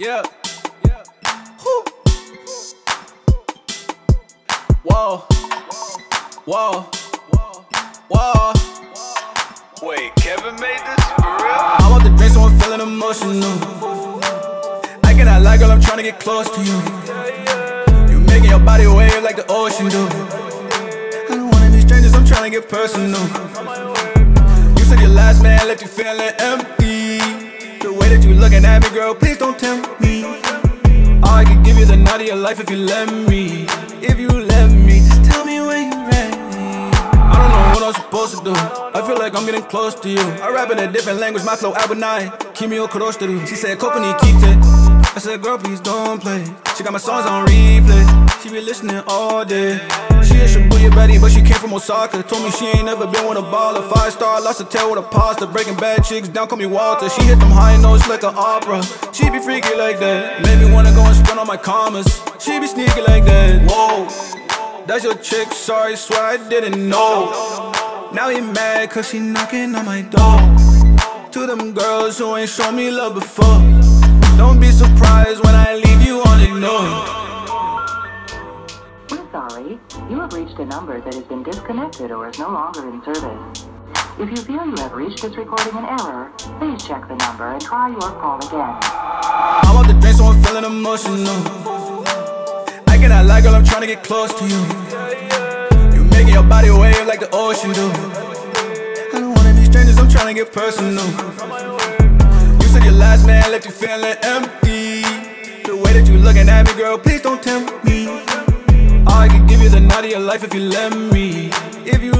Yeah. Whew. Whoa. Whoa. Whoa. Wait, Kevin made this for real? I want the drink, so I'm feeling emotional. I cannot lie, girl, I'm trying to get close to you. You making your body wave like the ocean do. I don't wanna be strangers, I'm trying to get personal. You said your last man left you feeling empty. That you looking at me, girl, please don't tempt me. I could give you the night of your life if you let me. If you let me, just tell me when you're ready. I don't know what I'm supposed to do. I feel like I'm getting close to you. I rap in a different language, my flow. Kimi o Kuroshiteru. She said, Kokoni Kite. I said, girl, please don't play. She got my songs on replay. She be listening all day. She a Shibuya Betty, but she came from Osaka. Told me she ain't never been with a baller. Five star, lost a tail with a pasta. Breaking bad chicks down, call me Walter. She hit them high notes like an opera. She be freaky like that. Made me wanna go and spend all my commas. She be sneaky like that. Whoa. That's your chick, sorry, swear I didn't know. Now he mad cause she knocking on my door. To them girls who ain't shown me love before. Don't be surprised when I leave you on ignore. We're sorry. You have reached a number that has been disconnected or is no longer in service. If you feel you have reached this recording in error, please check the number and try your call again. I want the drink, so I'm feeling emotional. I cannot lie, girl, I'm trying to get close to you. You making your body wave like the ocean do. I don't wanna be strangers, I'm trying to get personal. Said your last man left you feeling empty. The way that you looking at me, girl, please don't tempt me. I could give you the night of your life if you let me. If you